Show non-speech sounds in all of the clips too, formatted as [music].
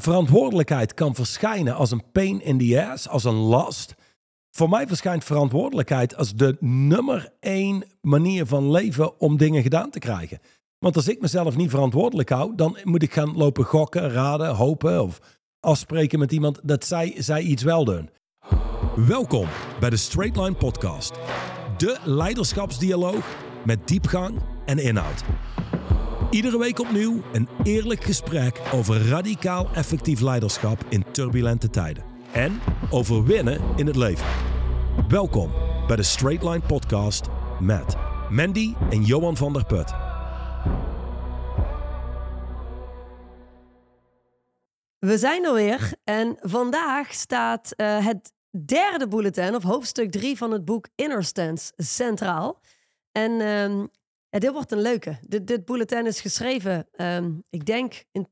verantwoordelijkheid kan verschijnen als een pain in the ass, als een last. Voor mij verschijnt verantwoordelijkheid als de nummer één manier van leven om dingen gedaan te krijgen. Want als ik mezelf niet verantwoordelijk hou, dan moet ik gaan lopen gokken, raden, hopen of afspreken met iemand dat zij, zij iets wel doen. Welkom bij de Straight Line Podcast. De leiderschapsdialoog met diepgang en inhoud. Iedere week opnieuw een eerlijk gesprek over radicaal effectief leiderschap in turbulente tijden. En over winnen in het leven. Welkom bij de Straight Line Podcast met Mandy en Johan van der Put. We zijn er weer en vandaag staat uh, het derde bulletin of hoofdstuk 3 van het boek Inner Stance centraal. En um, dit wordt een leuke. Dit, bulletin is geschreven, um, ik denk in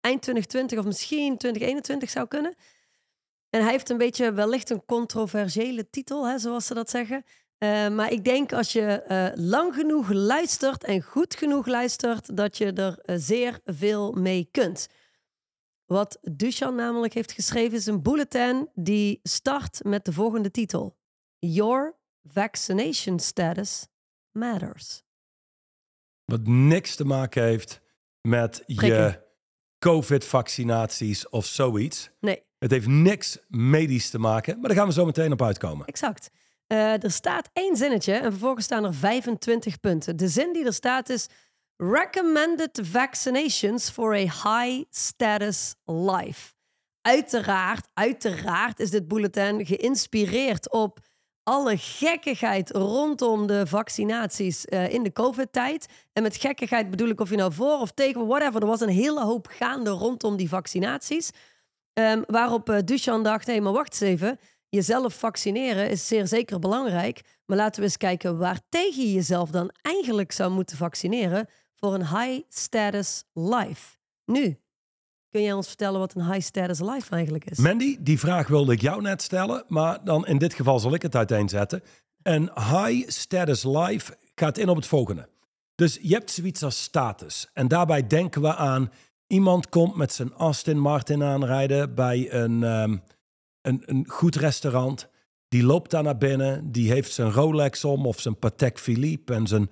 eind 2020 of misschien 2021 zou kunnen. En hij heeft een beetje wellicht een controversiële titel, hè, zoals ze dat zeggen. Uh, maar ik denk als je uh, lang genoeg luistert en goed genoeg luistert, dat je er uh, zeer veel mee kunt. Wat Duchan namelijk heeft geschreven is een bulletin die start met de volgende titel: Your vaccination status matters. Wat niks te maken heeft met je COVID-vaccinaties of zoiets. Nee. Het heeft niks medisch te maken, maar daar gaan we zo meteen op uitkomen. Exact. Uh, er staat één zinnetje en vervolgens staan er 25 punten. De zin die er staat is: Recommended vaccinations for a high status life. Uiteraard, uiteraard is dit bulletin geïnspireerd op alle gekkigheid rondom de vaccinaties uh, in de COVID-tijd. En met gekkigheid bedoel ik of je nou voor of tegen, whatever. Er was een hele hoop gaande rondom die vaccinaties. Um, waarop uh, dacht, hé, maar wacht eens even. Jezelf vaccineren is zeer zeker belangrijk. Maar laten we eens kijken waar tegen je jezelf dan eigenlijk zou moeten vaccineren voor een high status life. Nu, Kun jij ons vertellen wat een high status life eigenlijk is? Mandy, die vraag wilde ik jou net stellen, maar dan in dit geval zal ik het uiteenzetten. Een high status life gaat in op het volgende. Dus je hebt zoiets als status. En daarbij denken we aan iemand komt met zijn Aston Martin aanrijden bij een, um, een, een goed restaurant. Die loopt daar naar binnen, die heeft zijn Rolex om of zijn Patek Philippe en zijn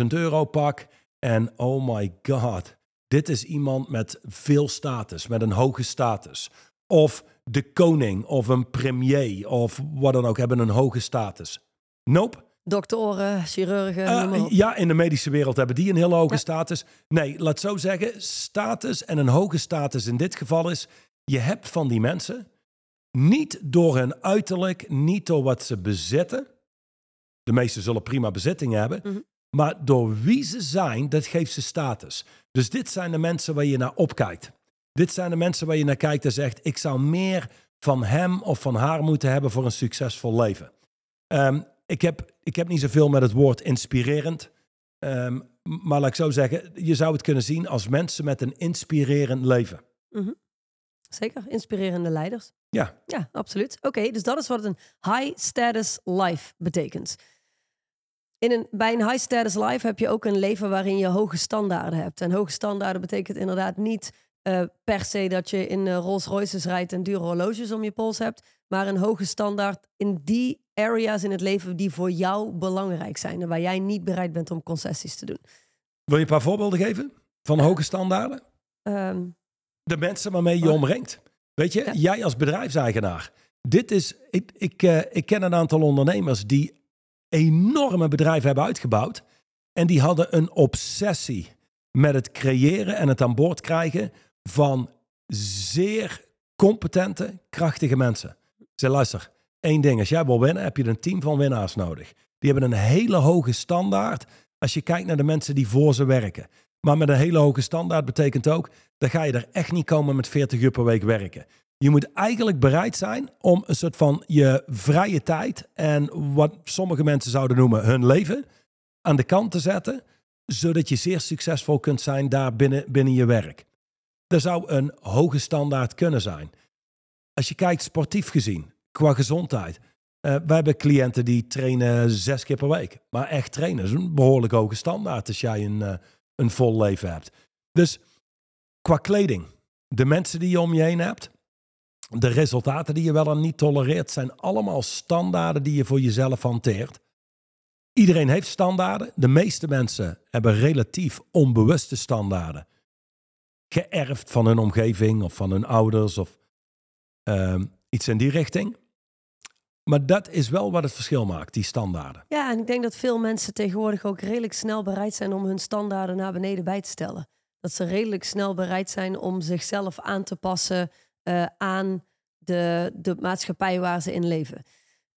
20.000 euro pak. En oh my god, dit is iemand met veel status, met een hoge status. Of de koning of een premier of wat dan ook hebben een hoge status. Nope. Doktoren, chirurgen. Uh, ja, in de medische wereld hebben die een heel hoge ja. status. Nee, laat zo zeggen, status en een hoge status in dit geval is, je hebt van die mensen niet door hun uiterlijk, niet door wat ze bezitten. De meesten zullen prima bezittingen hebben. Mm -hmm. Maar door wie ze zijn, dat geeft ze status. Dus dit zijn de mensen waar je naar opkijkt. Dit zijn de mensen waar je naar kijkt en zegt: ik zou meer van hem of van haar moeten hebben voor een succesvol leven. Um, ik, heb, ik heb niet zoveel met het woord inspirerend. Um, maar laat ik zo zeggen, je zou het kunnen zien als mensen met een inspirerend leven. Mm -hmm. Zeker, inspirerende leiders. Ja. Ja, absoluut. Oké, okay, dus dat is wat een high status life betekent. In een, bij een high status life heb je ook een leven waarin je hoge standaarden hebt. En hoge standaarden betekent inderdaad niet uh, per se dat je in uh, Rolls Royces rijdt en dure horloges om je pols hebt. Maar een hoge standaard in die areas in het leven die voor jou belangrijk zijn. En waar jij niet bereid bent om concessies te doen. Wil je een paar voorbeelden geven van hoge standaarden? Um, De mensen waarmee je oh. omringt. Weet je, ja. jij als bedrijfseigenaar. Dit is, ik, ik, uh, ik ken een aantal ondernemers die enorme bedrijven hebben uitgebouwd. En die hadden een obsessie met het creëren en het aan boord krijgen van zeer competente, krachtige mensen. Ze luister, één ding, als jij wil winnen, heb je een team van winnaars nodig. Die hebben een hele hoge standaard als je kijkt naar de mensen die voor ze werken. Maar met een hele hoge standaard betekent ook, dan ga je er echt niet komen met 40 uur per week werken. Je moet eigenlijk bereid zijn om een soort van je vrije tijd en wat sommige mensen zouden noemen hun leven aan de kant te zetten, zodat je zeer succesvol kunt zijn daar binnen, binnen je werk. Er zou een hoge standaard kunnen zijn. Als je kijkt sportief gezien, qua gezondheid. Uh, wij hebben cliënten die trainen zes keer per week. Maar echt trainen is een behoorlijk hoge standaard als jij een, uh, een vol leven hebt. Dus qua kleding de mensen die je om je heen hebt, de resultaten die je wel en niet tolereert, zijn allemaal standaarden die je voor jezelf hanteert. Iedereen heeft standaarden. De meeste mensen hebben relatief onbewuste standaarden. Geërfd van hun omgeving of van hun ouders of ehm, iets in die richting. Maar dat is wel wat het verschil maakt, die standaarden. Ja, en ik denk dat veel mensen tegenwoordig ook redelijk snel bereid zijn om hun standaarden naar beneden bij te stellen. Dat ze redelijk snel bereid zijn om zichzelf aan te passen uh, aan de, de maatschappij waar ze in leven.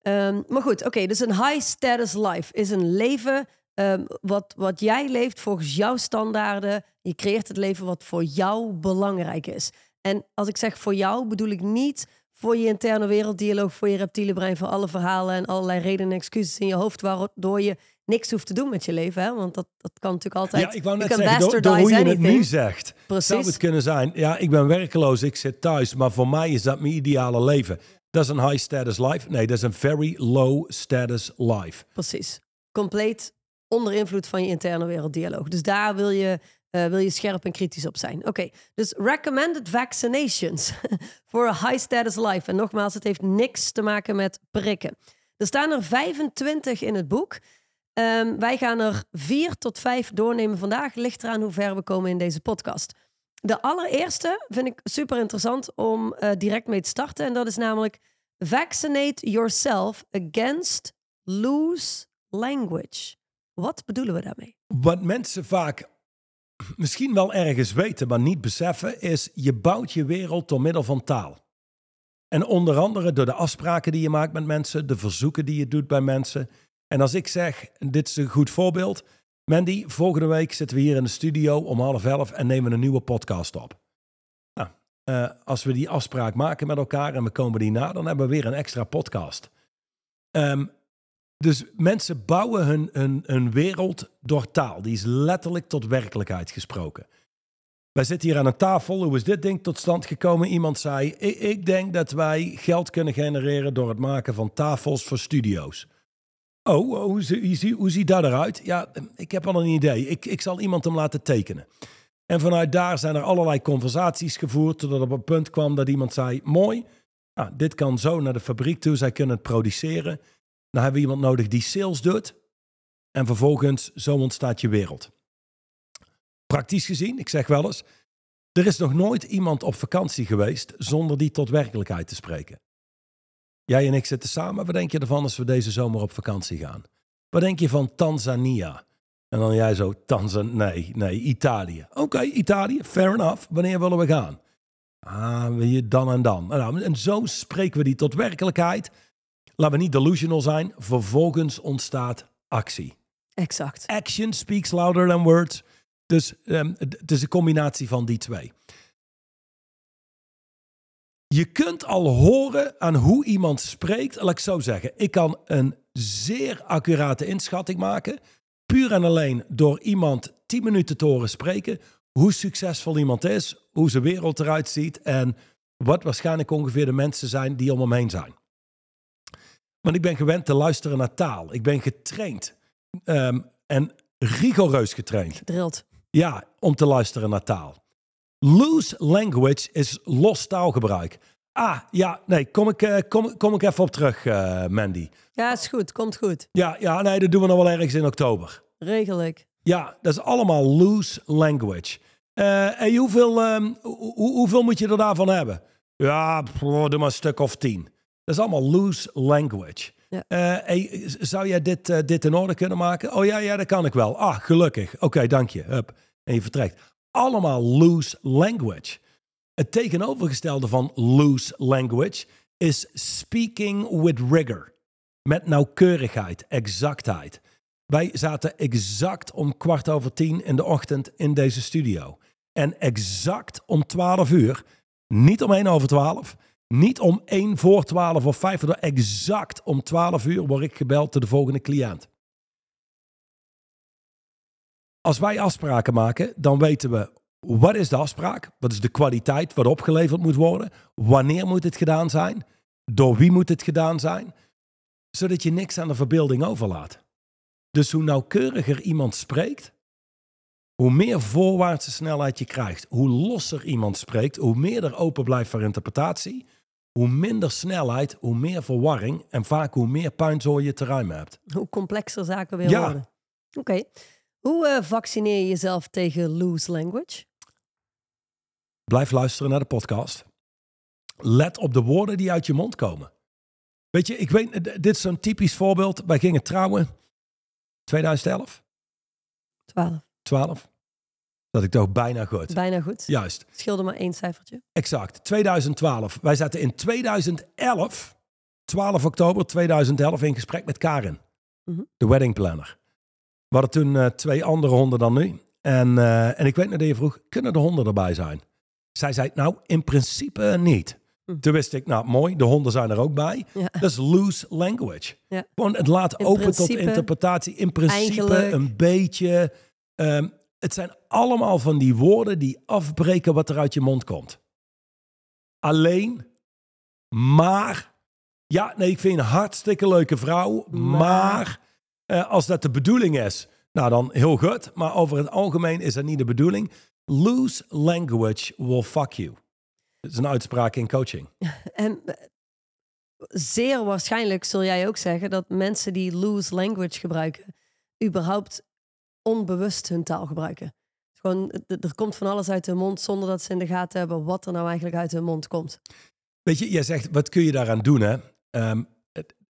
Um, maar goed, oké, dus een high status life is een leven um, wat, wat jij leeft volgens jouw standaarden. Je creëert het leven wat voor jou belangrijk is. En als ik zeg voor jou, bedoel ik niet voor je interne werelddialoog, voor je reptiele brein, voor alle verhalen en allerlei redenen en excuses in je hoofd, waardoor je niks hoeft te doen met je leven. Hè? Want dat, dat kan natuurlijk altijd. Ja, ik wou net zeggen, door, hoe je het nu zegt, Precies. zou het kunnen zijn. Ja, ik ben werkeloos, ik zit thuis, maar voor mij is dat mijn ideale leven. Dat is een high status life. Nee, dat is een very low status life. Precies. Compleet onder invloed van je interne werelddialoog. Dus daar wil je uh, wil je scherp en kritisch op zijn. Oké, dus recommended vaccinations [laughs] for a high status life. En nogmaals, het heeft niks te maken met prikken. Er staan er 25 in het boek. Um, wij gaan er vier tot vijf doornemen vandaag. Ligt eraan hoe ver we komen in deze podcast. De allereerste vind ik super interessant om uh, direct mee te starten. En dat is namelijk vaccinate yourself against loose language. Wat bedoelen we daarmee? Wat mensen vaak misschien wel ergens weten, maar niet beseffen, is je bouwt je wereld door middel van taal. En onder andere door de afspraken die je maakt met mensen, de verzoeken die je doet bij mensen. En als ik zeg, dit is een goed voorbeeld. Mandy, volgende week zitten we hier in de studio om half elf en nemen een nieuwe podcast op. Nou, uh, als we die afspraak maken met elkaar en we komen die na, dan hebben we weer een extra podcast. Um, dus mensen bouwen hun, hun, hun wereld door taal. Die is letterlijk tot werkelijkheid gesproken. Wij zitten hier aan een tafel. Hoe is dit ding tot stand gekomen? Iemand zei: ik, ik, denk dat wij geld kunnen genereren door het maken van tafels voor studio's. Oh, oh hoe, ziet dat eruit? Ja, ik heb al een idee. Ik, ik zal iemand hem laten tekenen. En vanuit daar zijn er allerlei conversaties gevoerd. Totdat op een punt kwam dat iemand zei: Mooi, dit kan zo naar de fabriek toe. Zij kunnen het produceren. Dan hebben we iemand nodig die sales doet. En vervolgens, zo ontstaat je wereld. Praktisch gezien, ik zeg wel eens, er is nog nooit iemand op vakantie geweest zonder die tot werkelijkheid te spreken. Jij en ik zitten samen. Wat denk je ervan als we deze zomer op vakantie gaan? Wat denk je van Tanzania? En dan jij zo, Tanzania, nee, nee, Italië. Oké, Italië, fair enough. Wanneer willen we gaan? Ah, dan en dan. Nou, en zo spreken we die tot werkelijkheid. Laten we niet delusional zijn. Vervolgens ontstaat actie. Exact. Action speaks louder than words. Dus um, het is een combinatie van die twee. Je kunt al horen aan hoe iemand spreekt. Laat ik zo zeggen. Ik kan een zeer accurate inschatting maken. Puur en alleen door iemand 10 minuten te horen spreken. Hoe succesvol iemand is. Hoe zijn wereld eruit ziet. En wat waarschijnlijk ongeveer de mensen zijn die om hem heen zijn. Want ik ben gewend te luisteren naar taal. Ik ben getraind. Um, en rigoureus getraind. Gedrild. Ja, om te luisteren naar taal. Loose language is los taalgebruik. Ah, ja, nee, kom ik, uh, kom, kom ik even op terug, uh, Mandy. Ja, is goed, komt goed. Ja, ja, nee, dat doen we nog wel ergens in oktober. Regelijk. Ja, dat is allemaal loose language. Uh, en hoeveel, um, hoeveel moet je er daarvan hebben? Ja, doe maar een stuk of tien. Dat is allemaal loose language. Ja. Uh, zou jij dit, dit in orde kunnen maken? Oh ja, ja, dat kan ik wel. Ah, gelukkig. Oké, okay, dank je. Hup. En je vertrekt. Allemaal loose language. Het tegenovergestelde van loose language is speaking with rigor. Met nauwkeurigheid, exactheid. Wij zaten exact om kwart over tien in de ochtend in deze studio. En exact om twaalf uur, niet om één over twaalf, niet om 1 voor 12 of 5 voor exact om 12 uur word ik gebeld door de volgende cliënt. Als wij afspraken maken, dan weten we wat is de afspraak, wat is de kwaliteit wat opgeleverd moet worden, wanneer moet het gedaan zijn, door wie moet het gedaan zijn, zodat je niks aan de verbeelding overlaat. Dus hoe nauwkeuriger iemand spreekt, Hoe meer voorwaartse snelheid je krijgt, hoe losser iemand spreekt, hoe meer er open blijft voor interpretatie, hoe minder snelheid, hoe meer verwarring en vaak hoe meer puinzooi je te ruimen hebt. Hoe complexer zaken weer Ja. worden. Oké. Hoe eh, vaccineer je jezelf tegen loose language? Blijf luisteren naar de podcast. Let op de woorden die uit je mond komen. Weet je, ik weet, dit is zo'n typisch voorbeeld. Wij gingen trouwen 2011, 12. 12. Dat ik toch bijna goed. Bijna goed. Juist, Scheelde maar één cijfertje. exact. 2012. Wij zaten in 2011, 12 oktober 2011, in gesprek met Karin, Mhm. de wedding planner. We hadden toen eh, twee andere honden dan nu. En, eh, en ik weet nog dat je vroeg, kunnen de honden erbij zijn? Zij zei, nou, in principe niet. Hm. Toen wist ik, nou mooi, de honden zijn er ook bij. Ja. Dat is loose language. Ja. Gewoon, het laat In open tot interpretatie. In principe een beetje. Ehm, het zijn allemaal van die woorden die afbreken wat er uit je mond komt. Alleen, maar. Ja, nee, ik vind een hartstikke leuke vrouw. Maar, Maar. Eh, als dat de bedoeling is, nou dan heel goed. Maar over het algemeen is dat niet de bedoeling. Loose language will fuck you. Dat is een uitspraak in coaching. [laughs] En eh, zeer waarschijnlijk zul jij ook zeggen dat mensen die loose language gebruiken, überhaupt onbewust hun taal gebruiken. Gewoon, d- er komt van alles uit hun mond zonder dat ze in de gaten hebben wat er nou eigenlijk uit hun mond komt. Weet je, jij zegt, wat kun je daaraan doen? Hè? Ehm,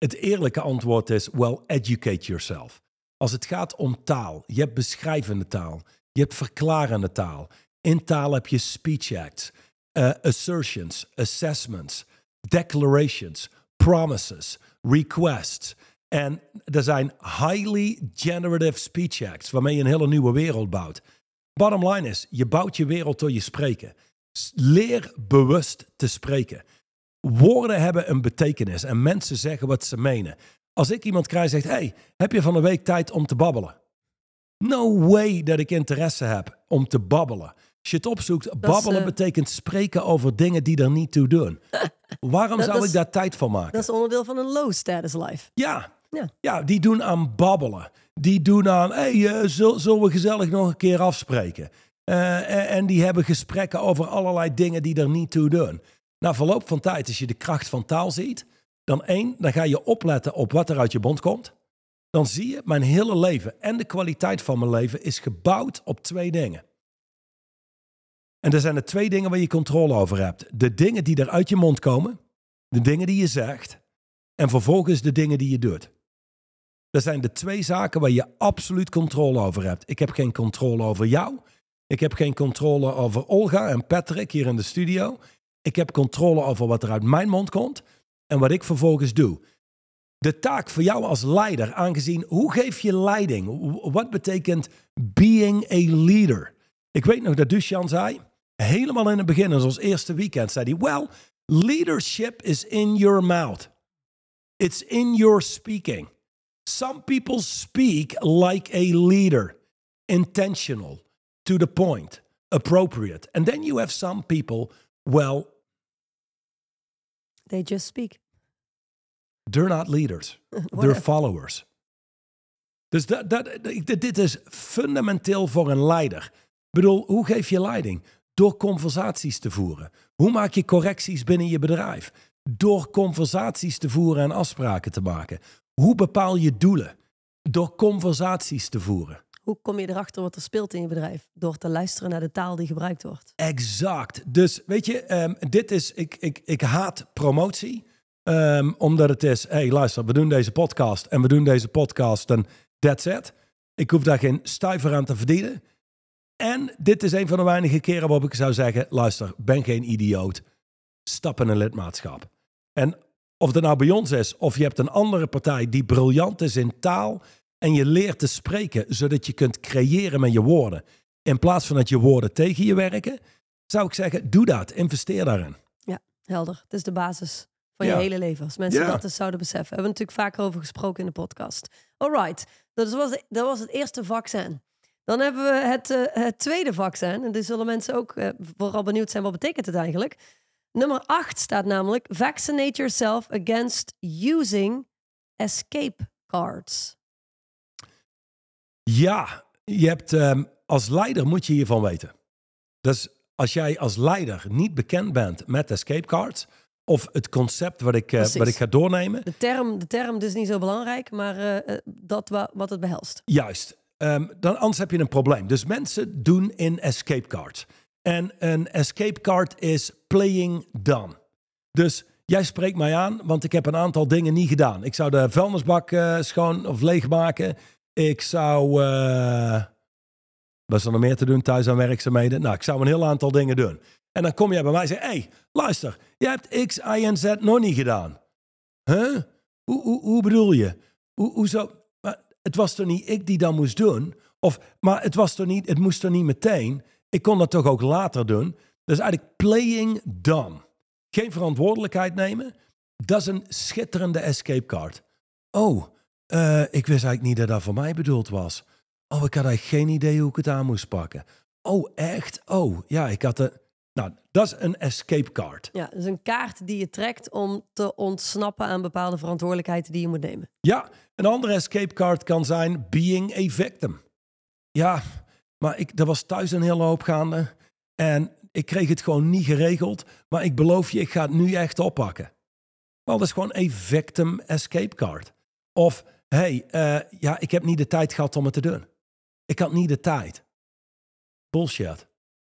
het, eerlijke antwoord is, well, educate yourself. Als het gaat om taal, je hebt beschrijvende taal, je hebt verklarende taal. In taal heb je speech acts, eh, assertions, assessments, declarations, promises, requests. En er zijn highly generative speech acts waarmee je een hele nieuwe wereld bouwt. Bottom line is, je bouwt je wereld door je spreken. Leer bewust te spreken. Woorden hebben een betekenis en mensen zeggen wat ze menen. Als ik iemand krijg en zegt, hey, heb je van een week tijd om te babbelen? No way dat ik interesse heb om te babbelen. Als je het opzoekt, babbelen eh, betekent spreken over dingen die er niet toe doen. [laughs] Waarom Dat- zou dat ik is- daar tijd voor maken? Dat is onderdeel van een low status life. Ja. Ja. ja, die doen aan babbelen. Die doen aan, hey, eh, zul- zullen we gezellig nog een keer afspreken? Eh, en, en die hebben gesprekken over allerlei dingen die er niet toe doen. Na verloop van tijd, als je de kracht van taal ziet, dan één, dan ga je opletten op wat er uit je mond komt. Dan zie je, mijn hele leven en de kwaliteit van mijn leven is gebouwd op twee dingen. En er zijn er twee dingen waar je controle over hebt. De dingen die er uit je mond komen, de dingen die je zegt, en vervolgens de dingen die je doet. Dat zijn de twee zaken waar je absoluut controle over hebt. Ik heb geen controle over jou. Ik heb geen controle over Olga en Patrick hier in de studio. Ik heb controle over wat er uit mijn mond komt en wat ik vervolgens doe. De taak voor jou als leider, aangezien hoe geef je leiding? Wat betekent being a leader? Ik weet nog dat Dushan zei, helemaal in het begin, in ons eerste weekend, zei hij: Well, leadership is in your mouth. It's in your speaking. Some people speak like a leader, intentional, to the point, appropriate. And then you have some people, well, They just speak. they're not leaders, [laughs] they're followers. Dus dat, dat, dat- dit is fundamenteel voor een leider. Ik bedoel, hoe geef je leiding? Door conversaties te voeren. Hoe maak je correcties binnen je bedrijf? Door conversaties te voeren en afspraken te maken. Hoe bepaal je doelen? Door conversaties te voeren. Hoe kom je erachter wat er speelt in je bedrijf? Door te luisteren naar de taal die gebruikt wordt. Exact. Dus weet je, ehm, dit is, ik, ik, ik haat promotie. Ehm, omdat het is, hey luister, we doen deze podcast en we doen deze podcast en that's it. Ik hoef daar geen stuiver aan te verdienen. En dit is een van de weinige keren waarop ik zou zeggen, luister, ben geen idioot. Stap in een lidmaatschap. En of dat nou bij ons is, of je hebt een andere partij die briljant is in taal en je leert te spreken, zodat je kunt creëren met je woorden. In plaats van dat je woorden tegen je werken, zou ik zeggen, doe dat. Investeer daarin. Helder. Het is de basis van Ja. je hele leven. Als mensen Ja. dat eens zouden beseffen. Hebben we natuurlijk vaker over gesproken in de podcast. Alright. Dat was, dat was het eerste vaccin. Dan hebben we het, eh, het tweede vaccin. En die zullen mensen ook eh, vooral benieuwd zijn. Wat betekent het eigenlijk? Nummer 8 staat namelijk... Vaccinate yourself against using escape cards. Ja, je hebt, ehm, als leider moet je hiervan weten. Dus als jij als leider niet bekend bent met escape cards of het concept wat ik, eh, wat ik ga doornemen, De term, de term dus niet zo belangrijk, maar eh, eh, dat wa- wat het behelst. Juist. Ehm, dan anders heb je een probleem. Dus mensen doen in escape cards. En een escape card is playing dumb. Dus jij spreekt mij aan, want ik heb een aantal dingen niet gedaan. Ik zou de vuilnisbak schoon of leegmaken. Ik zou... eh wat is er nog meer te doen thuis aan werkzaamheden? Nou, ik zou een heel aantal dingen doen. En dan kom jij bij mij en zeg hey, luister, je hebt X, Y en Z nog niet gedaan. Huh? Hoe, hoe, hoe bedoel je? Hoe, hoezo? Maar het was toch niet ik die dat moest doen? Of, maar het, was toch niet, het moest toch niet meteen? Ik kon dat toch ook later doen? Dus eigenlijk playing dumb. Geen verantwoordelijkheid nemen. Dat is een schitterende escape card. Oh, eh, ik wist eigenlijk niet dat dat voor mij bedoeld was. Oh, ik had eigenlijk geen idee hoe ik het aan moest pakken. Oh, echt? Oh, ja, ik had de... Nou, dat is een escape card. Ja, dus een kaart die je trekt om te ontsnappen aan bepaalde verantwoordelijkheden die je moet nemen. Ja, een andere escape card kan zijn being a victim. Ja, maar ik, er was thuis een hele hoop gaande. En ik kreeg het gewoon niet geregeld. Maar ik beloof je, ik ga het nu echt oppakken. Wel, dat is gewoon een victim escape card. Of, hey, eh, ja, ik heb niet de tijd gehad om het te doen. Ik had niet de tijd. Bullshit.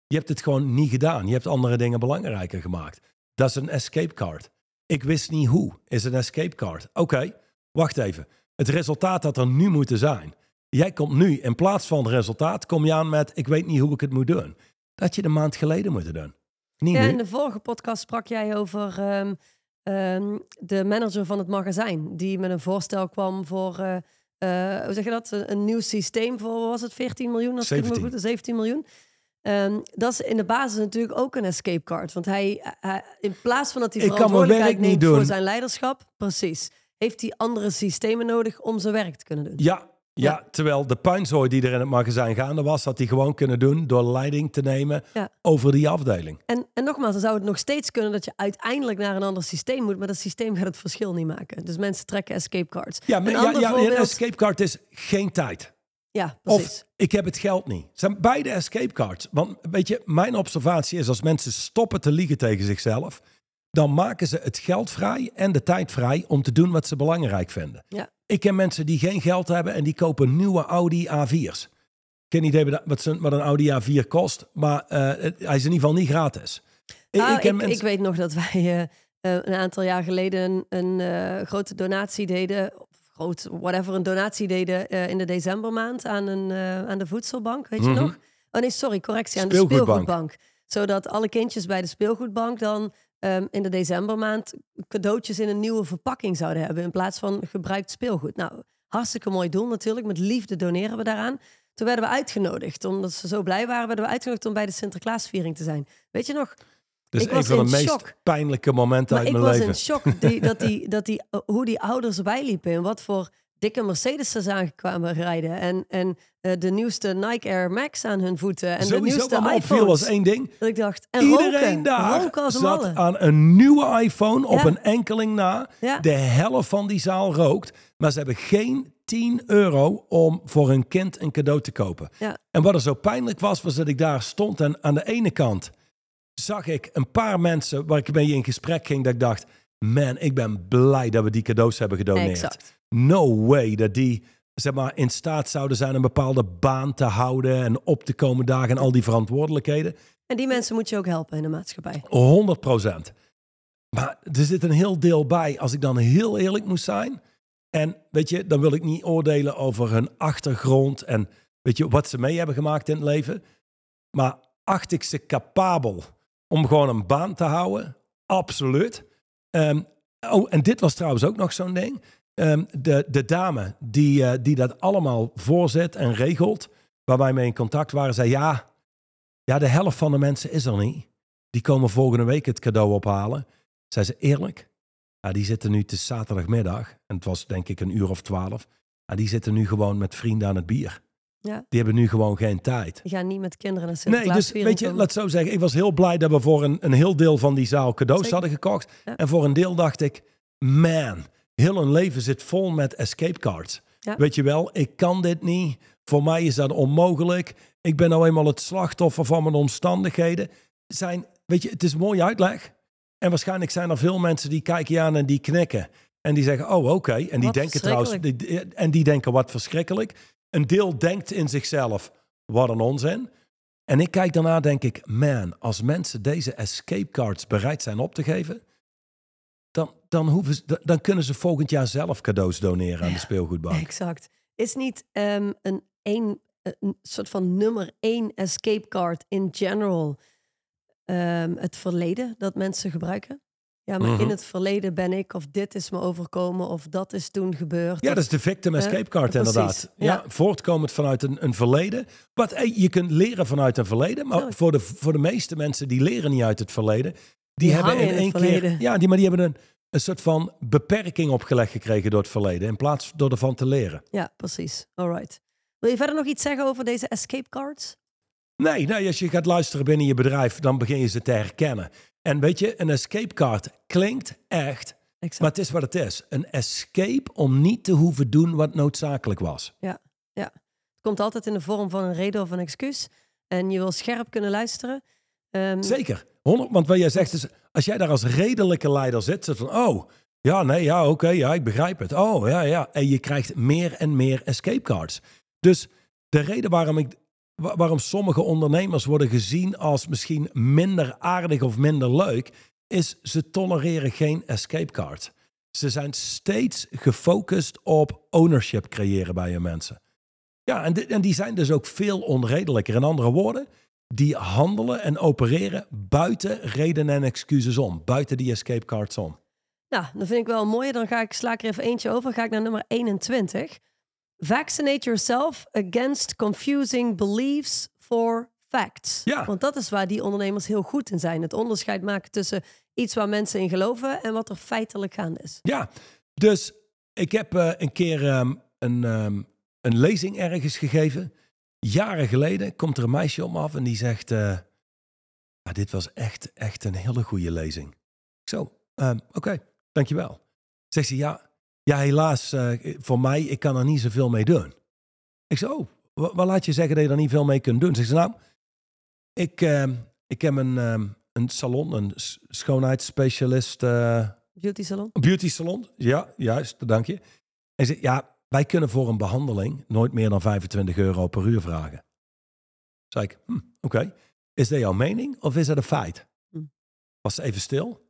Je hebt het gewoon niet gedaan. Je hebt andere dingen belangrijker gemaakt. Dat is een escape card. Ik wist niet hoe, is een escape card. Oké, wacht even. Het resultaat dat er nu moet zijn. Jij komt nu, in plaats van het resultaat, kom je aan met... ik weet niet hoe ik het moet doen. Dat je de maand geleden moeten doen. Niet Ja, nu. in de vorige podcast sprak jij over ehm, ehm, de manager van het magazijn. Die met een voorstel kwam voor, eh, eh, hoe zeg je dat? Een, een nieuw systeem voor, was het, 14 miljoen? Als ik het me 17. goed 17 miljoen. Ehm, dat is in de basis natuurlijk ook een escape card. Want hij, hij- in plaats van dat hij Ik kan mijn verantwoordelijkheid neemt voor zijn leiderschap, precies, heeft hij andere systemen nodig om zijn werk te kunnen doen. Ja, ja, Ja. terwijl de puinzooi die er in het magazijn gaande was... had hij gewoon kunnen doen door leiding te nemen Ja. over die afdeling. En, en nogmaals, dan zou het nog steeds kunnen dat je uiteindelijk naar een ander systeem moet, maar dat systeem gaat het verschil niet maken. Dus mensen trekken escape cards. Ja, maar Een ja, een voorbeeld- escape card is geen tijd. Ja, precies. Of ik heb het geld niet. Het zijn beide escape cards. Want weet je, mijn observatie is als mensen stoppen te liegen tegen zichzelf, dan maken ze het geld vrij en de tijd vrij om te doen wat ze belangrijk vinden. Ja. Ik ken mensen die geen geld hebben en die kopen nieuwe Audi A4's. Geen idee wat- een Audi A4 kost, maar eh, hij is in ieder geval niet gratis. Ik, Nou, ik ken ik, mensen- ik weet nog dat wij eh, eh, een aantal jaar geleden een, grote donatie deden, of groot, whatever, een donatie deden in de decembermaand aan, een, aan de voedselbank, weet je Mhm. nog? Oh nee, sorry, correctie, aan de speelgoedbank. Zodat alle kindjes bij de speelgoedbank dan ehm, in de decembermaand cadeautjes in een nieuwe verpakking zouden hebben, in plaats van gebruikt speelgoed. Nou, hartstikke mooi doel natuurlijk, met liefde doneren we daaraan. Toen werden we uitgenodigd, omdat ze zo blij waren, werden we uitgenodigd om bij de Sinterklaasviering te zijn. Weet je nog? Is ik een was van de meest shock. pijnlijke momenten Maar uit ik mijn was leven. in shock die, dat die, [laughs] dat die, eh, hoe die ouders erbij liepen en wat voor dikke Mercedes aankwamen rijden. En, en eh, de nieuwste Nike Air Max aan hun voeten. En de nieuwste iPhones. was één ding. Dat ik dacht, en Iedereen roken, daar roken zat aan een nieuwe iPhone op Ja. een enkeling na. Ja. De helft van die zaal rookt. Maar ze hebben geen 10 euro om voor hun kind een cadeau te kopen. Ja. En wat er zo pijnlijk was, was dat ik daar stond en aan de ene kant zag ik een paar mensen waar ik mee in gesprek ging. Dat ik dacht, man, ik ben blij dat we die cadeaus hebben gedoneerd. Exact. No way dat die zeg maar, in staat zouden zijn een bepaalde baan te houden en op te komen dagen en al die verantwoordelijkheden. En die mensen moet je ook helpen in de maatschappij. 100 procent. Maar er zit een heel deel bij, als ik dan heel eerlijk moet zijn. En weet je, dan wil ik niet oordelen over hun achtergrond en weet je, wat ze mee hebben gemaakt in het leven. Maar acht ik ze capabel om gewoon een baan te houden? Absoluut. Ehm, oh, en dit was trouwens ook nog zo'n ding. Ehm, de, de dame die, eh, die dat allemaal voorzet en regelt, waar wij mee in contact waren, zei ja, ja, de helft van de mensen is er niet. Die komen volgende week het cadeau ophalen. Zei ze eerlijk? Ja, die zitten nu, het zaterdagmiddag. En het was denk ik een uur of twaalf. Ja, die zitten nu gewoon met vrienden aan het bier. Ja. Die hebben nu gewoon geen tijd. Die gaan niet met kinderen naar Nee, Sinterklaas dus weet je, komen. laat zo zeggen. Ik was heel blij dat we voor een, een heel deel van die zaal cadeaus Zeker. hadden gekocht. Ja. En voor een deel dacht ik, man, heel hun leven zit vol met escape cards. Ja. Weet je wel, ik kan dit niet. Voor mij is dat onmogelijk. ik ben nou eenmaal het slachtoffer van mijn omstandigheden. Zijn, weet je, het is een mooie uitleg. En waarschijnlijk zijn er veel mensen die kijken je aan en die knikken. En die zeggen, oh oké. En die Wat denken trouwens, die- en die denken, wat verschrikkelijk. Een deel denkt in zichzelf, wat een onzin. En ik kijk daarna, denk ik, man, als mensen deze escape cards bereid zijn op te geven, dan, dan, hoeven ze, dan kunnen ze volgend jaar zelf cadeaus doneren aan de speelgoedbank. Exact. Is niet ehm, een, een, een soort van nummer één escape card in general ehm, het verleden dat mensen gebruiken? Ja, maar Mhm. in het verleden ben ik, of dit is me overkomen, of dat is toen gebeurd. Ja, of- dat is de victim escape card inderdaad. Ja. ja. voortkomend vanuit een, een verleden. Wat hey, je kunt leren vanuit een verleden, maar voor de, voor de meeste mensen die leren niet uit het verleden, die, Die hebben in één keer, ja, die, maar die hebben een, een soort van beperking opgelegd gekregen door het verleden, in plaats door ervan te leren. Ja, precies. Alright. Wil je verder nog iets zeggen over deze escape cards? Nee, nee, als je gaat luisteren binnen je bedrijf, dan begin je ze te herkennen. En weet je, een escape card klinkt echt, Exact. maar het is wat het is. Een escape om niet te hoeven doen wat noodzakelijk was. Het komt altijd in de vorm van een reden of een excuus. En je wil scherp kunnen luisteren. Ehm, Zeker. 100, want wat jij zegt is, als jij daar als redelijke leider zit, zit van, oh, ja, nee, ja, oké, ja, ik begrijp het. Oh, ja, ja. En je krijgt meer en meer escape cards. Dus de reden waarom ik, waarom sommige ondernemers worden gezien als misschien minder aardig of minder leuk, is ze tolereren geen escape card. Ze zijn steeds gefocust op ownership creëren bij hun mensen. Ja, en, di- en die zijn dus ook veel onredelijker. In andere woorden, die handelen en opereren buiten redenen en excuses om. Buiten die escape cards om. Nou, dat vind ik wel mooi. Dan ga ik, sla ik er even eentje over. Ga ik naar nummer 21. Vaccinate yourself against confusing beliefs for facts. Ja. Want dat is waar die ondernemers heel goed in zijn. Het onderscheid maken tussen iets waar mensen in geloven en wat er feitelijk gaande is. Ja, dus ik heb eh, een keer ehm, een, ehm, een lezing ergens gegeven. Jaren geleden komt er een meisje op me af en die zegt... eh, "Ah, dit was echt, echt een hele goede lezing. Ik zo, ehm, oké, dankjewel. Zegt ze, ja, ja helaas, eh, voor mij, ik kan er niet zoveel mee doen. Ik zo, oh, wa- wat laat je zeggen dat je er niet veel mee kunt doen? Ze, nou, ik, ehm, ik heb een, ehm, een salon, een schoonheidsspecialist... eh, Beauty salon. een beauty salon, ja, juist, dank je. En ze, ja, wij kunnen voor een behandeling nooit meer dan 25 euro per uur vragen. Zei ik, hm, oké. Is dat jouw mening of is dat een feit? Hm. Was ze even stil?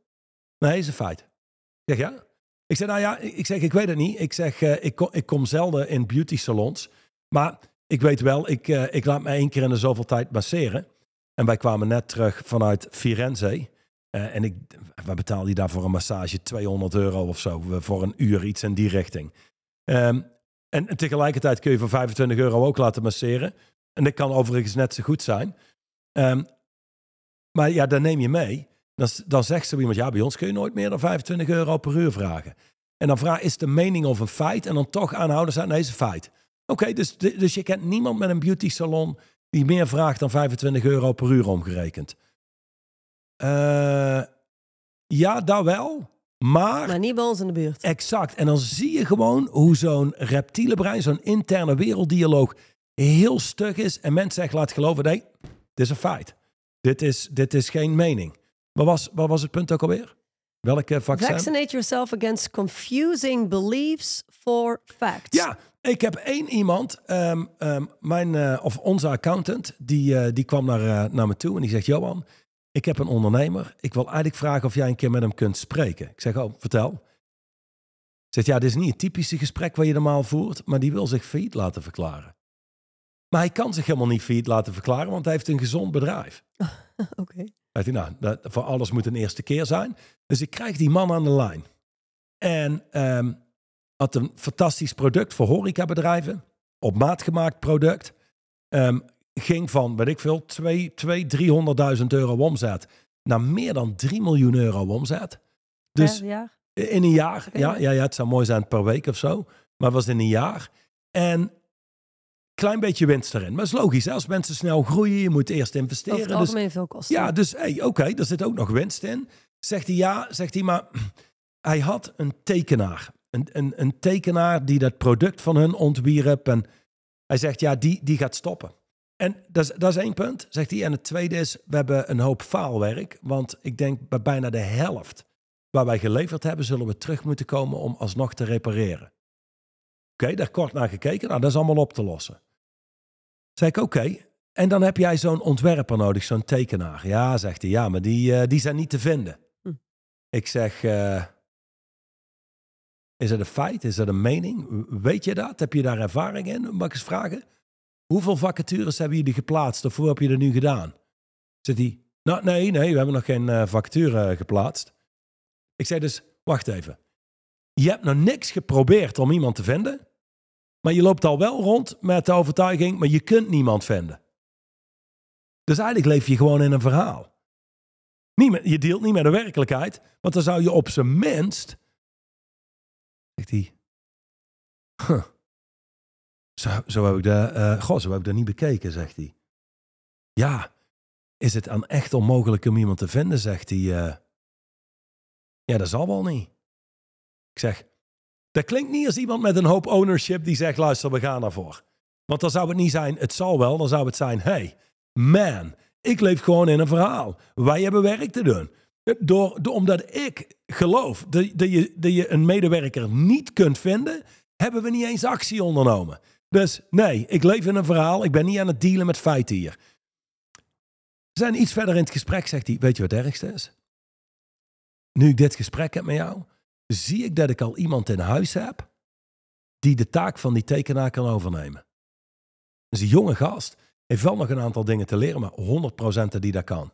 Nee, is een feit. Ik zeg ja. Ik zeg, nou ja, ik zeg, ik weet het niet. Ik zeg, eh, ik, kom, ik kom zelden in beauty salons. Maar ik weet wel, ik, eh, ik laat me één keer in de zoveel tijd masseren. En wij kwamen net terug vanuit Firenze. Eh, en ik, we betaalden daar voor een massage 200 euro of zo. Voor een uur iets in die richting. Ehm, en, en tegelijkertijd kun je voor 25 euro ook laten masseren. En dat kan overigens net zo goed zijn. Ehm, maar ja, dan neem je mee. Dan, zegt zo iemand, ja, bij ons kun je nooit meer dan 25 euro per uur vragen. En dan vraag is het een mening of een feit? En dan toch aanhouden zijn, nee, is een feit. Oké, dus, dus je kent niemand met een beauty salon die meer vraagt dan 25 euro per uur omgerekend. Eh, ja, dat wel. Maar Maar niet bij ons in de buurt. Exact. En dan zie je gewoon hoe zo'n reptiele brein, zo'n interne werelddialoog heel stug is. En mensen echt laat geloven, nee, dit is een feit. Dit is, dit is geen mening. Wat was, wat was het punt ook alweer? Welke vaccin? Vaccinate yourself against confusing beliefs for facts. Ja, ik heb één iemand, ehm, ehm, mijn, eh, of onze accountant, die, eh, die kwam naar, eh, naar me toe en die zegt, Johan, ik heb een ondernemer. Ik wil eigenlijk vragen of jij een keer met hem kunt spreken. Ik zeg, oh, vertel. Zegt, ja, dit is niet het typische gesprek wat je normaal voert, maar die wil zich failliet laten verklaren. Maar hij kan zich helemaal niet failliet laten verklaren, want hij heeft een gezond bedrijf. [laughs] Oké. Hij, nou, dat, voor alles moet een eerste keer zijn. Dus ik krijg die man aan de lijn. En ehm, had een fantastisch product voor horecabedrijven. Op maat gemaakt product. Ehm, ging van, weet ik veel, 2, 2 300.000 euro omzet naar meer dan 3 miljoen euro omzet. Dus Per jaar? in een jaar. Ja. ja, ja, het zou mooi zijn per week of zo. Maar het was in een jaar. En klein beetje winst erin. Maar dat is logisch. Hè? Als mensen snel groeien, je moet eerst Over investeren. het Dus algemeen veel kosten. ja, dus hey, oké, er zit ook nog winst in. Zegt hij ja, zegt hij, maar [clears throat] hij had een tekenaar. Een, een, een tekenaar die dat product van hun ontwierp. En hij zegt ja, die, die gaat stoppen. En dat is, dat is één punt, zegt hij. En het tweede is, we hebben een hoop faalwerk. Want ik denk bij bijna de helft waar wij geleverd hebben, zullen we terug moeten komen om alsnog te repareren. Oké, daar kort naar gekeken. Nou, dat is allemaal op te lossen. Zeg ik, oké. En dan heb jij zo'n ontwerper nodig, zo'n tekenaar. Ja, zegt hij. Ja, maar die, eh, die zijn niet te vinden. Hm. Ik zeg, eh, is dat een feit? Is dat een mening? Weet je dat? Heb je daar ervaring in? Mag ik eens vragen? Hoeveel vacatures hebben jullie geplaatst? Of hoe heb je dat nu gedaan? Zit hij, nou nee, nee, we hebben nog geen eh, vacature geplaatst. Ik zei dus, wacht even. Je hebt nog niks geprobeerd om iemand te vinden. Maar je loopt al wel rond met de overtuiging, maar je kunt niemand vinden. Dus eigenlijk leef je gewoon in een verhaal. Niet je deelt niet met de werkelijkheid, want dan zou je op zijn minst. Zegt hij. Zo, zo, heb ik de, uh, goh, zo heb ik dat niet bekeken, zegt hij. Ja, is het aan echt onmogelijk om iemand te vinden, zegt hij. Uh, ja, dat zal wel niet. Ik zeg, dat klinkt niet als iemand met een hoop ownership die zegt, luister, we gaan ervoor. Want dan zou het niet zijn, het zal wel, dan zou het zijn, hey, man, ik leef gewoon in een verhaal. Wij hebben werk te doen. Door, door, omdat ik geloof dat, dat, je, dat je een medewerker niet kunt vinden, hebben we niet eens actie ondernomen. Dus nee, ik leef in een verhaal. Ik ben niet aan het dealen met feiten hier. We zijn iets verder in het gesprek, zegt hij. Weet je wat het ergste is? Nu ik dit gesprek heb met jou, zie ik dat ik al iemand in huis heb die de taak van die tekenaar kan overnemen. Is een jonge gast. Heeft wel nog een aantal dingen te leren, maar 100% dat die dat kan.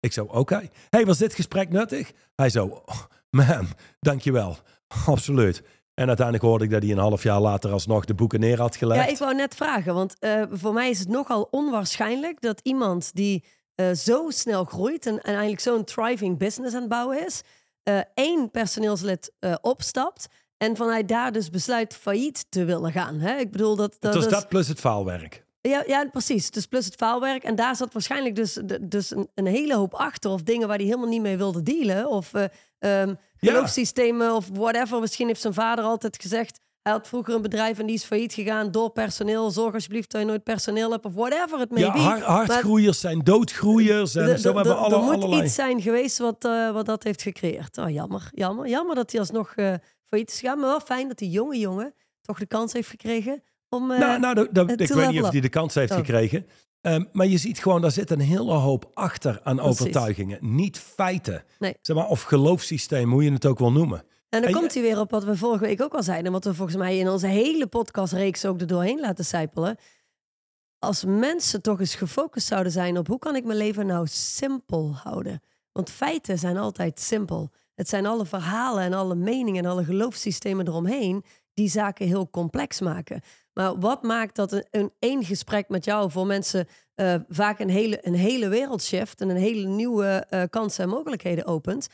Ik zo, oké. Hey, was dit gesprek nuttig? Hij zo, oh, man, dankjewel. Absoluut. En uiteindelijk hoorde ik dat hij een half jaar later alsnog de boeken neer had gelegd. Ja, ik wou net vragen, want uh, voor mij is het nogal onwaarschijnlijk dat iemand die uh, zo snel groeit en, en eigenlijk zo'n thriving business aan het bouwen is, uh, één personeelslid opstapt en vanuit daar dus besluit failliet te willen gaan. Hè? Ik bedoel dat. dat is... dat plus het faalwerk. Ja, ja, precies. Dus plus het faalwerk. En daar zat waarschijnlijk dus, dus een, een hele hoop achter. Of dingen waar hij helemaal niet mee wilde dealen. Of uh, um, geloofssystemen ja. of whatever. Misschien heeft zijn vader altijd gezegd... Hij had vroeger een bedrijf en die is failliet gegaan door personeel. Zorg alsjeblieft dat je nooit personeel hebt of whatever het may ja, be. Hard, hardgroeiers zijn doodgroeiers. En zo hebben alle, er moet allerlei... iets zijn geweest wat, uh, wat dat heeft gecreëerd. Oh, jammer, jammer. Jammer dat hij alsnog uh, failliet is gegaan. Maar wel fijn dat die jonge jongen toch de kans heeft gekregen om. Uh, nou, nou dat, dat, ik weet niet of hij de kans heeft oh. gekregen. Um, maar je ziet gewoon, daar zit een hele hoop achter aan Precies. overtuigingen. Niet feiten. Nee. Zeg maar, of geloofssysteem, hoe je het ook wil noemen. En dan en komt hij weer op wat we vorige week ook al zeiden. Wat we volgens mij in onze hele podcastreeks ook er doorheen laten sijpelen. Als mensen toch eens gefocust zouden zijn op hoe kan ik mijn leven nou simpel houden. Want feiten zijn altijd simpel. Het zijn alle verhalen en alle meningen en alle geloofssystemen eromheen die zaken heel complex maken. Maar wat maakt dat een, een één gesprek met jou voor mensen uh, vaak een hele, een hele wereld shift en een hele nieuwe uh, kansen en mogelijkheden opent?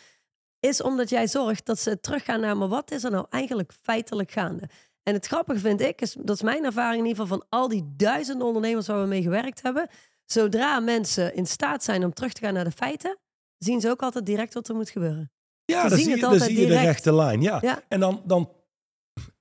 Is omdat jij zorgt dat ze teruggaan naar, maar wat is er nou eigenlijk feitelijk gaande? En het grappige vind ik, is, dat is mijn ervaring in ieder geval van al die duizenden ondernemers waar we mee gewerkt hebben. Zodra mensen in staat zijn om terug te gaan naar de feiten, zien ze ook altijd direct wat er moet gebeuren. Ja, dan zie, je, dan zie je de rechte lijn. Ja. ja. En dan, dan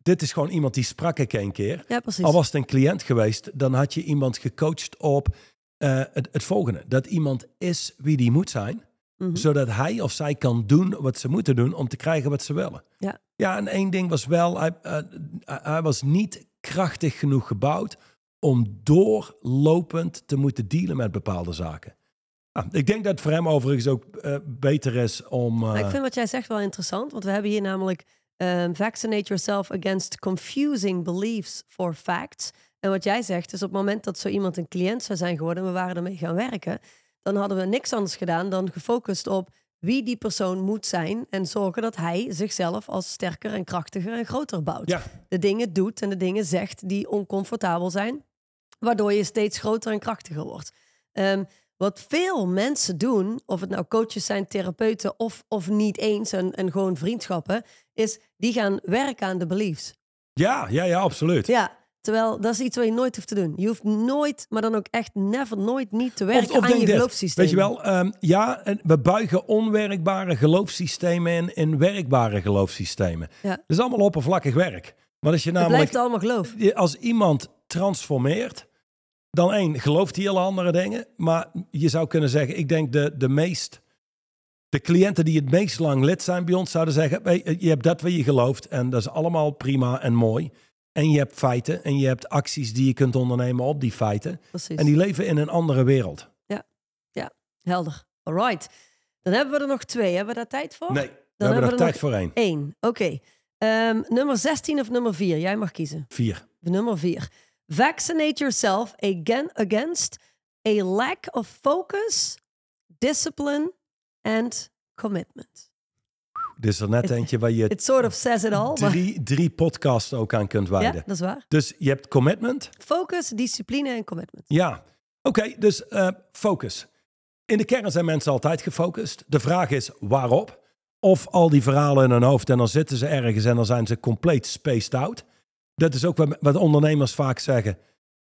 dit is gewoon iemand die sprak ik een keer. Ja, precies. Al was het een cliënt geweest, dan had je iemand gecoacht op uh, het, het, volgende. Dat iemand is wie die moet zijn. Mm -hmm. Zodat hij of zij kan doen wat ze moeten doen om te krijgen wat ze willen. Ja, ja en één ding was wel, hij, uh, hij was niet krachtig genoeg gebouwd om doorlopend te moeten dealen met bepaalde zaken. Ah, ik denk dat het voor hem overigens ook uh, beter is om. Maar ik vind wat jij zegt wel interessant, want we hebben hier namelijk Um, vaccinate yourself against confusing beliefs for facts. En wat jij zegt is op het moment dat zo iemand een cliënt zou zijn geworden en we waren ermee gaan werken, dan hadden we niks anders gedaan dan gefocust op wie die persoon moet zijn en zorgen dat hij zichzelf als sterker en krachtiger en groter bouwt. Ja. De dingen doet en de dingen zegt die oncomfortabel zijn, waardoor je steeds groter en krachtiger wordt. Um, wat veel mensen doen, of het nou coaches zijn, therapeuten of, of niet eens en, en gewoon vriendschappen, is die gaan werken aan de beliefs. Ja, ja, ja, absoluut. Ja, terwijl dat is iets wat je nooit hoeft te doen. Je hoeft nooit, maar dan ook echt never, nooit niet te werken of, of aan je dit, geloofssysteem. Weet je wel, um, ja, we buigen onwerkbare geloofssystemen in, in werkbare geloofssystemen. Ja. Dat is allemaal oppervlakkig werk. Maar als je namelijk, het blijft allemaal geloof. Als iemand transformeert, dan één, gelooft hij hele andere dingen. Maar je zou kunnen zeggen, ik denk de, de meest... De cliënten die het meest lang lid zijn bij ons zouden zeggen... "Hey, je hebt dat wat je gelooft en dat is allemaal prima en mooi. En je hebt feiten en je hebt acties die je kunt ondernemen op die feiten. Precies. En die leven in een andere wereld. Helder. Alright. Dan hebben we er nog twee. Hebben we daar tijd voor? Nee, we Dan hebben hebben er we tijd nog voor één. Eén. Oké. Ehm, nummer 16 of nummer 4? Jij mag kiezen. Vier. Nummer 4. Vaccinate yourself again against a lack of focus, discipline and commitment. Dit is er net eentje waar je It sort of says it all. maar- drie, drie podcasts ook aan kunt ja, wijden. dat is waar. Dus je hebt commitment. Focus, discipline en commitment. Ja. Oké, dus eh, focus. In de kern zijn mensen altijd gefocust. De vraag is waarop? Of al die verhalen in hun hoofd en dan zitten ze ergens en dan zijn ze compleet spaced out. Dat is ook wat, wat ondernemers vaak zeggen.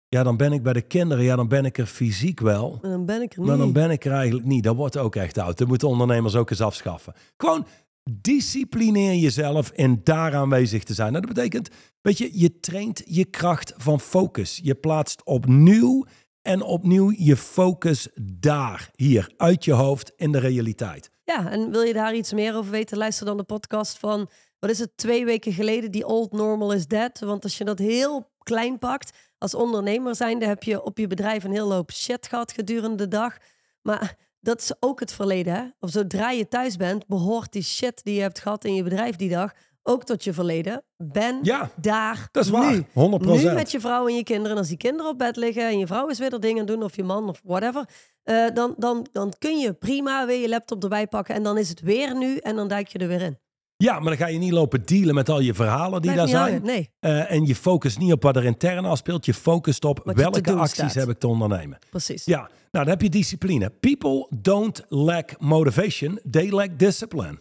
Ja, dan ben ik bij de kinderen, ja, dan ben ik er fysiek wel. En dan ben ik er niet. Maar dan ben ik er eigenlijk niet. Dat wordt ook echt oud. Dat moeten ondernemers ook eens afschaffen. Gewoon disciplineer jezelf in daar aanwezig te zijn. Nou, dat betekent, weet je, je traint je kracht van focus. Je plaatst opnieuw en opnieuw je focus daar, hier, uit je hoofd in de realiteit. Ja, en wil je daar iets meer over weten? Luister dan de podcast van, wat is het, twee weken geleden, die old normal is dead. Want als je dat heel klein pakt, als ondernemer zijnde heb je op je bedrijf een heel hoop shit gehad gedurende de dag. Maar dat is ook het verleden, hè? Of zodra je thuis bent, behoort die shit die je hebt gehad in je bedrijf die dag ook tot je verleden. Ben Ja, daar dat is waar. nu. 100%. Nu met je vrouw en je kinderen. En als die kinderen op bed liggen en je vrouw is weer er dingen doen, of je man of whatever, eh, dan, dan, dan kun je prima weer je laptop erbij pakken. En dan is het weer nu en dan duik je er weer in. Ja, maar dan ga je niet lopen dealen met al je verhalen die daar zijn. hangen. Nee, Eh, en je focust niet op wat er intern afspeelt. Je focust op Wat welke acties staat. heb ik te ondernemen. precies. Ja, nou dan heb je discipline. People don't lack motivation, they lack discipline.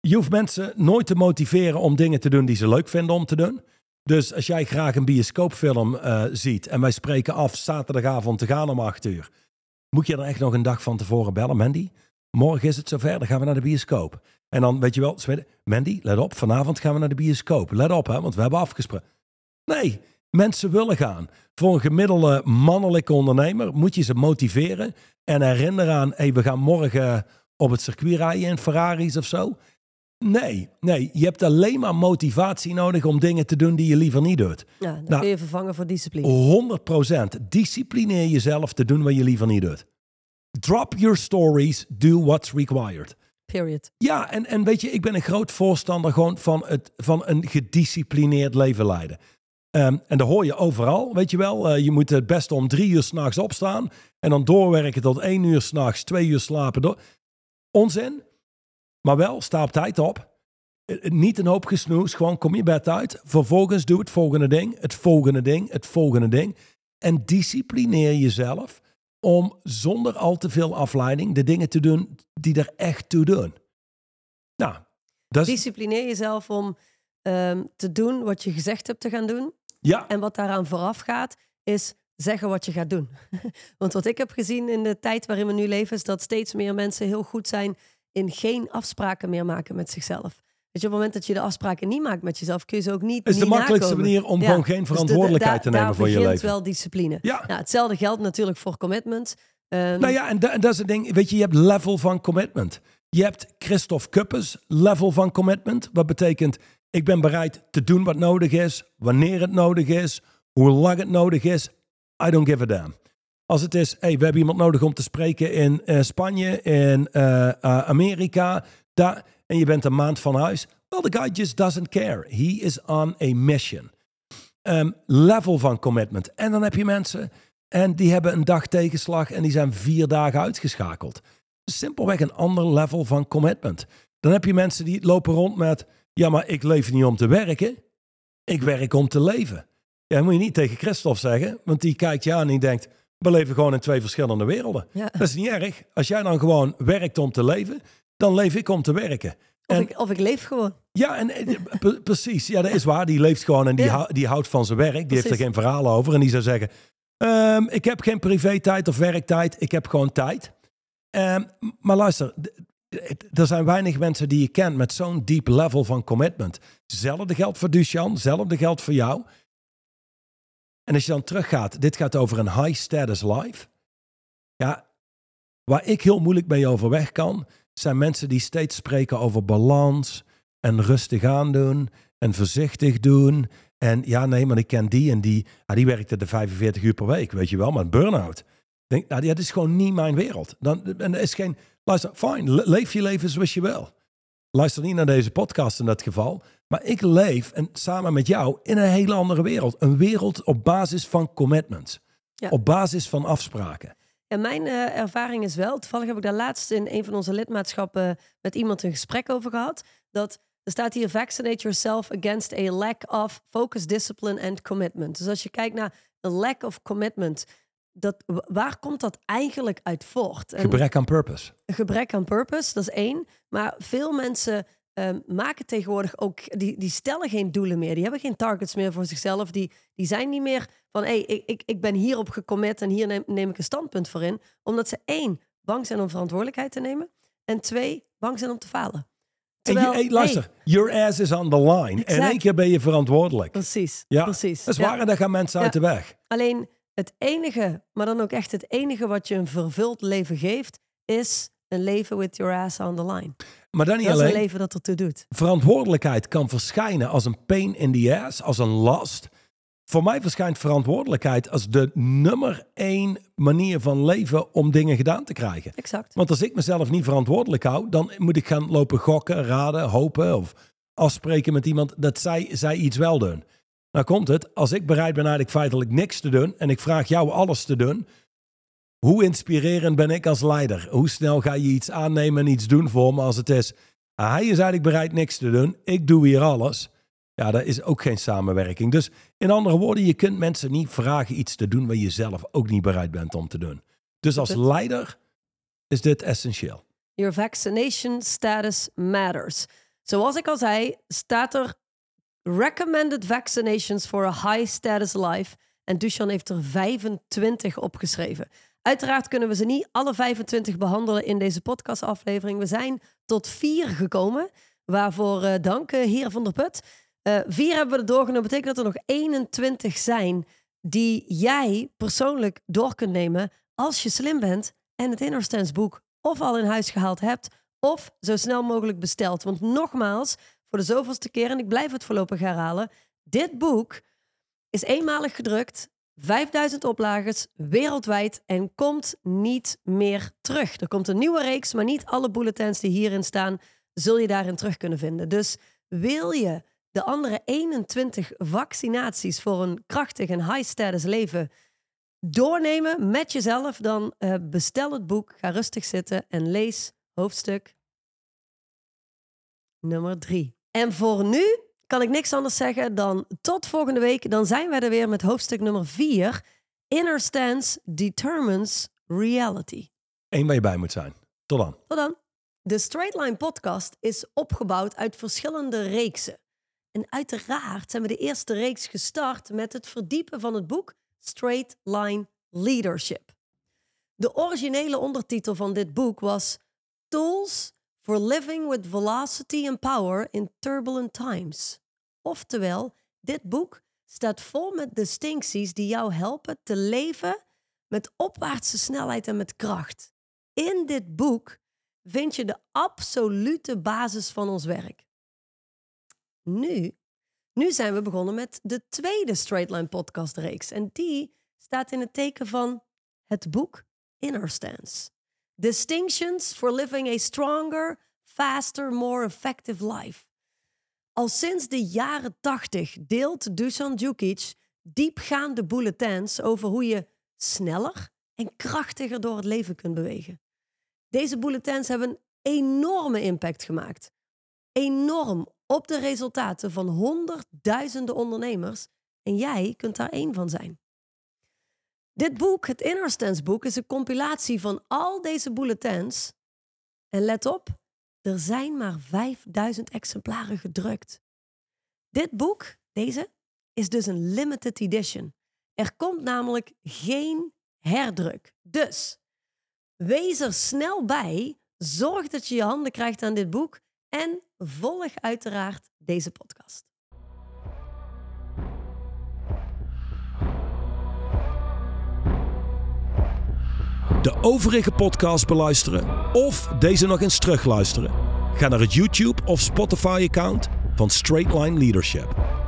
Je hoeft mensen nooit te motiveren om dingen te doen die ze leuk vinden om te doen. Dus als jij graag een bioscoopfilm eh, ziet en wij spreken af zaterdagavond te gaan om acht uur, moet je er echt nog een dag van tevoren bellen, Mandy? Morgen is het zover, dan gaan we naar de bioscoop. En dan weet je wel, Mandy, let op, vanavond gaan we naar de bioscoop. Let op, hè, want we hebben afgesproken. Nee, mensen willen gaan. Voor een gemiddelde mannelijke ondernemer moet je ze motiveren en herinneren aan, hey, we gaan morgen op het circuit rijden in Ferraris of zo. Nee, nee, je hebt alleen maar motivatie nodig om dingen te doen die je liever niet doet. Ja, dan Nou. kun je vervangen voor discipline. 100% disciplineer jezelf te doen wat je liever niet doet. Drop your stories, do what's required. Period. Ja, en, en weet je, ik ben een groot voorstander gewoon van, het, van een gedisciplineerd leven leiden. Ehm, en dat hoor je overal, weet je wel. Eh, je moet het beste om drie uur s'nachts opstaan en dan doorwerken tot één uur s'nachts, twee uur slapen. Onzin, maar wel, sta op tijd op. Eh, Niet een hoop gesnoes, gewoon kom je bed uit. Vervolgens doe het volgende ding, het volgende ding, het volgende ding. En disciplineer jezelf om zonder al te veel afleiding de dingen te doen die er echt toe doen. Nou, dat is... Disciplineer jezelf om ehm, te doen wat je gezegd hebt te gaan doen. Ja, En wat daaraan vooraf gaat, is zeggen wat je gaat doen. [laughs] Want wat ik heb gezien in de tijd waarin we nu leven, is dat steeds meer mensen heel goed zijn in geen afspraken meer maken met zichzelf. Weet je, op het moment dat je de afspraken niet maakt met jezelf, kun je ze ook niet. is de makkelijkste nakomen. manier om Ja. gewoon geen Dus de- verantwoordelijkheid da- te nemen voor je leven. wel discipline. Ja. Nou, hetzelfde geldt natuurlijk voor commitment. Ehm, Nou ja, en, da- en dat is het ding. Weet je, je hebt level van commitment. Je hebt Christophe Kuppers level van commitment. Wat betekent, ik ben bereid te doen wat nodig is, wanneer het nodig is, hoe lang het nodig is. I don't give a damn. Als het is, hey, we hebben iemand nodig om te spreken in eh, Spanje, in eh, eh, Amerika, daar, en je bent een maand van huis. Well, the guy just doesn't care. He is on a mission. Ehm, level van commitment. En dan heb je mensen en die hebben een dag tegenslag en die zijn vier dagen uitgeschakeld. Simpelweg een ander level van commitment. Dan heb je mensen die lopen rond met, ja, maar ik leef niet om te werken. Ik werk om te leven. Ja, dat moet je niet tegen Christophe zeggen, want die kijkt je aan en die denkt, we leven gewoon in twee verschillende werelden. ja. Dat is niet erg. Als jij dan gewoon werkt om te leven, dan leef ik om te werken. of, ik, of ik leef gewoon. Ja, en eh, precies. Ja, dat is waar. Die leeft gewoon en die, Ja. hou- die houdt van zijn werk. Die heeft er geen verhalen over. En die zou zeggen, ehm, ik heb geen privé-tijd of werktijd. Ik heb gewoon tijd. Ehm, maar luister, er zijn weinig mensen die je kent met zo'n deep level van commitment. Hetzelfde geldt voor Duchan, hetzelfde geldt voor jou. En als je dan teruggaat, dit gaat over een high status life. Ja, waar ik heel moeilijk mee overweg kan, zijn mensen die steeds spreken over balans en rustig aandoen en voorzichtig doen. En ja, nee, maar ik ken die en die, ja, die werkte de 45 uur per week, weet je wel, maar een burn-out. Denk, nou, dat is gewoon niet mijn wereld. Dan, en er is geen, luister, fijn, leef je leven zoals je wil. Luister niet naar deze podcast in dat geval. Maar ik leef en samen met jou in een hele andere wereld. Een wereld op basis van commitments. Ja. Op basis van afspraken. En mijn eh, ervaring is wel, toevallig heb ik daar laatst in een van onze lidmaatschappen met iemand een gesprek over gehad. Dat er staat hier: vaccinate yourself against a lack of focus, discipline and commitment. Dus als je kijkt naar een lack of commitment, dat, waar komt dat eigenlijk uit voort? En Gebrek aan purpose. een gebrek aan purpose, dat is één. Maar veel mensen ehm, maken tegenwoordig ook, die, die stellen geen doelen meer. Die hebben geen targets meer voor zichzelf. Die, die zijn niet meer van, hé, hey, ik, ik, ik ben hierop gecommit en hier neem, neem ik een standpunt voor in. Omdat ze één, bang zijn om verantwoordelijkheid te nemen. En twee, bang zijn om te falen. En Terwijl, hey, luister, your ass is on the line. En één keer ben je verantwoordelijk. precies, Ja, precies. Dat is Ja. waar en daar gaan mensen Ja. uit de weg. Alleen het enige, maar dan ook echt het enige wat je een vervuld leven geeft, is een leven with your ass on the line. Maar dan niet Dat is een alleen. leven dat ertoe doet. verantwoordelijkheid kan verschijnen als een pain in the ass, als een last. Voor mij verschijnt verantwoordelijkheid als de nummer één manier van leven om dingen gedaan te krijgen. Exact. Want als ik mezelf niet verantwoordelijk hou, dan moet ik gaan lopen gokken, raden, hopen of afspreken met iemand dat zij, zij iets wel doen. Nou komt het, als ik bereid ben eigenlijk feitelijk niks te doen en ik vraag jou alles te doen, hoe inspirerend ben ik als leider? Hoe snel ga je iets aannemen en iets doen voor me als het is, ah, hij is eigenlijk bereid niks te doen, ik doe hier alles. Ja, dat is ook geen samenwerking. Dus in andere woorden, je kunt mensen niet vragen iets te doen waar je zelf ook niet bereid bent om te doen. Dus als leider is dit essentieel. Your vaccination status matters. Zoals ik al zei, staat er recommended vaccinations for a high status life. En Duchan heeft er 25 opgeschreven. Uiteraard kunnen we ze niet alle 25 behandelen in deze podcastaflevering. We zijn tot vier gekomen. Waarvoor eh, dank, eh, heer Van der Put. Eh, vier hebben we er doorgenomen. betekent dat er nog 21 zijn die jij persoonlijk door kunt nemen als je slim bent en het Inner Stance boek of al in huis gehaald hebt of zo snel mogelijk besteld. Want nogmaals, voor de zoveelste keer, en ik blijf het voorlopig herhalen, dit boek is eenmalig gedrukt, 5000 oplages wereldwijd en komt niet meer terug. Er komt een nieuwe reeks, maar niet alle bulletins die hierin staan, zul je daarin terug kunnen vinden. Dus wil je de andere 21 vaccinaties voor een krachtig en high status leven doornemen met jezelf, dan eh, bestel het boek, ga rustig zitten en lees hoofdstuk nummer 3. En voor nu kan ik niks anders zeggen dan tot volgende week. Dan zijn wij er weer met hoofdstuk nummer 4. Inner stance determines reality. Eén waar je bij moet zijn. Tot dan. Tot dan. De Straight Line podcast is opgebouwd uit verschillende reeksen. En uiteraard zijn we de eerste reeks gestart met het verdiepen van het boek Straight Line Leadership. De originele ondertitel van dit boek was Tools for Living with Velocity and Power in Turbulent Times. Oftewel, dit boek staat vol met distincties die jou helpen te leven met opwaartse snelheid en met kracht. In dit boek vind je de absolute basis van ons werk. Nu, nu zijn we begonnen met de tweede Straight Line podcast reeks. En die staat in het teken van het boek Inner Stance. Distinctions for living a stronger, faster, more effective life. Al sinds de jaren 80 deelt Dusan Djukic diepgaande bulletins over hoe je sneller en krachtiger door het leven kunt bewegen. Deze bulletins hebben een enorme impact gemaakt. Enorm op de resultaten van honderdduizenden ondernemers. En jij kunt daar één van zijn. Dit boek, het Inner Stance boek, is een compilatie van al deze bulletins. En let op, er zijn maar 5000 exemplaren gedrukt. Dit boek, deze, is dus een limited edition. Er komt namelijk geen herdruk. Dus wees er snel bij. Zorg dat je je handen krijgt aan dit boek. En volg uiteraard deze podcast. De overige podcast beluisteren of deze nog eens terugluisteren? Ga naar het YouTube of Spotify account van Straightline Leadership.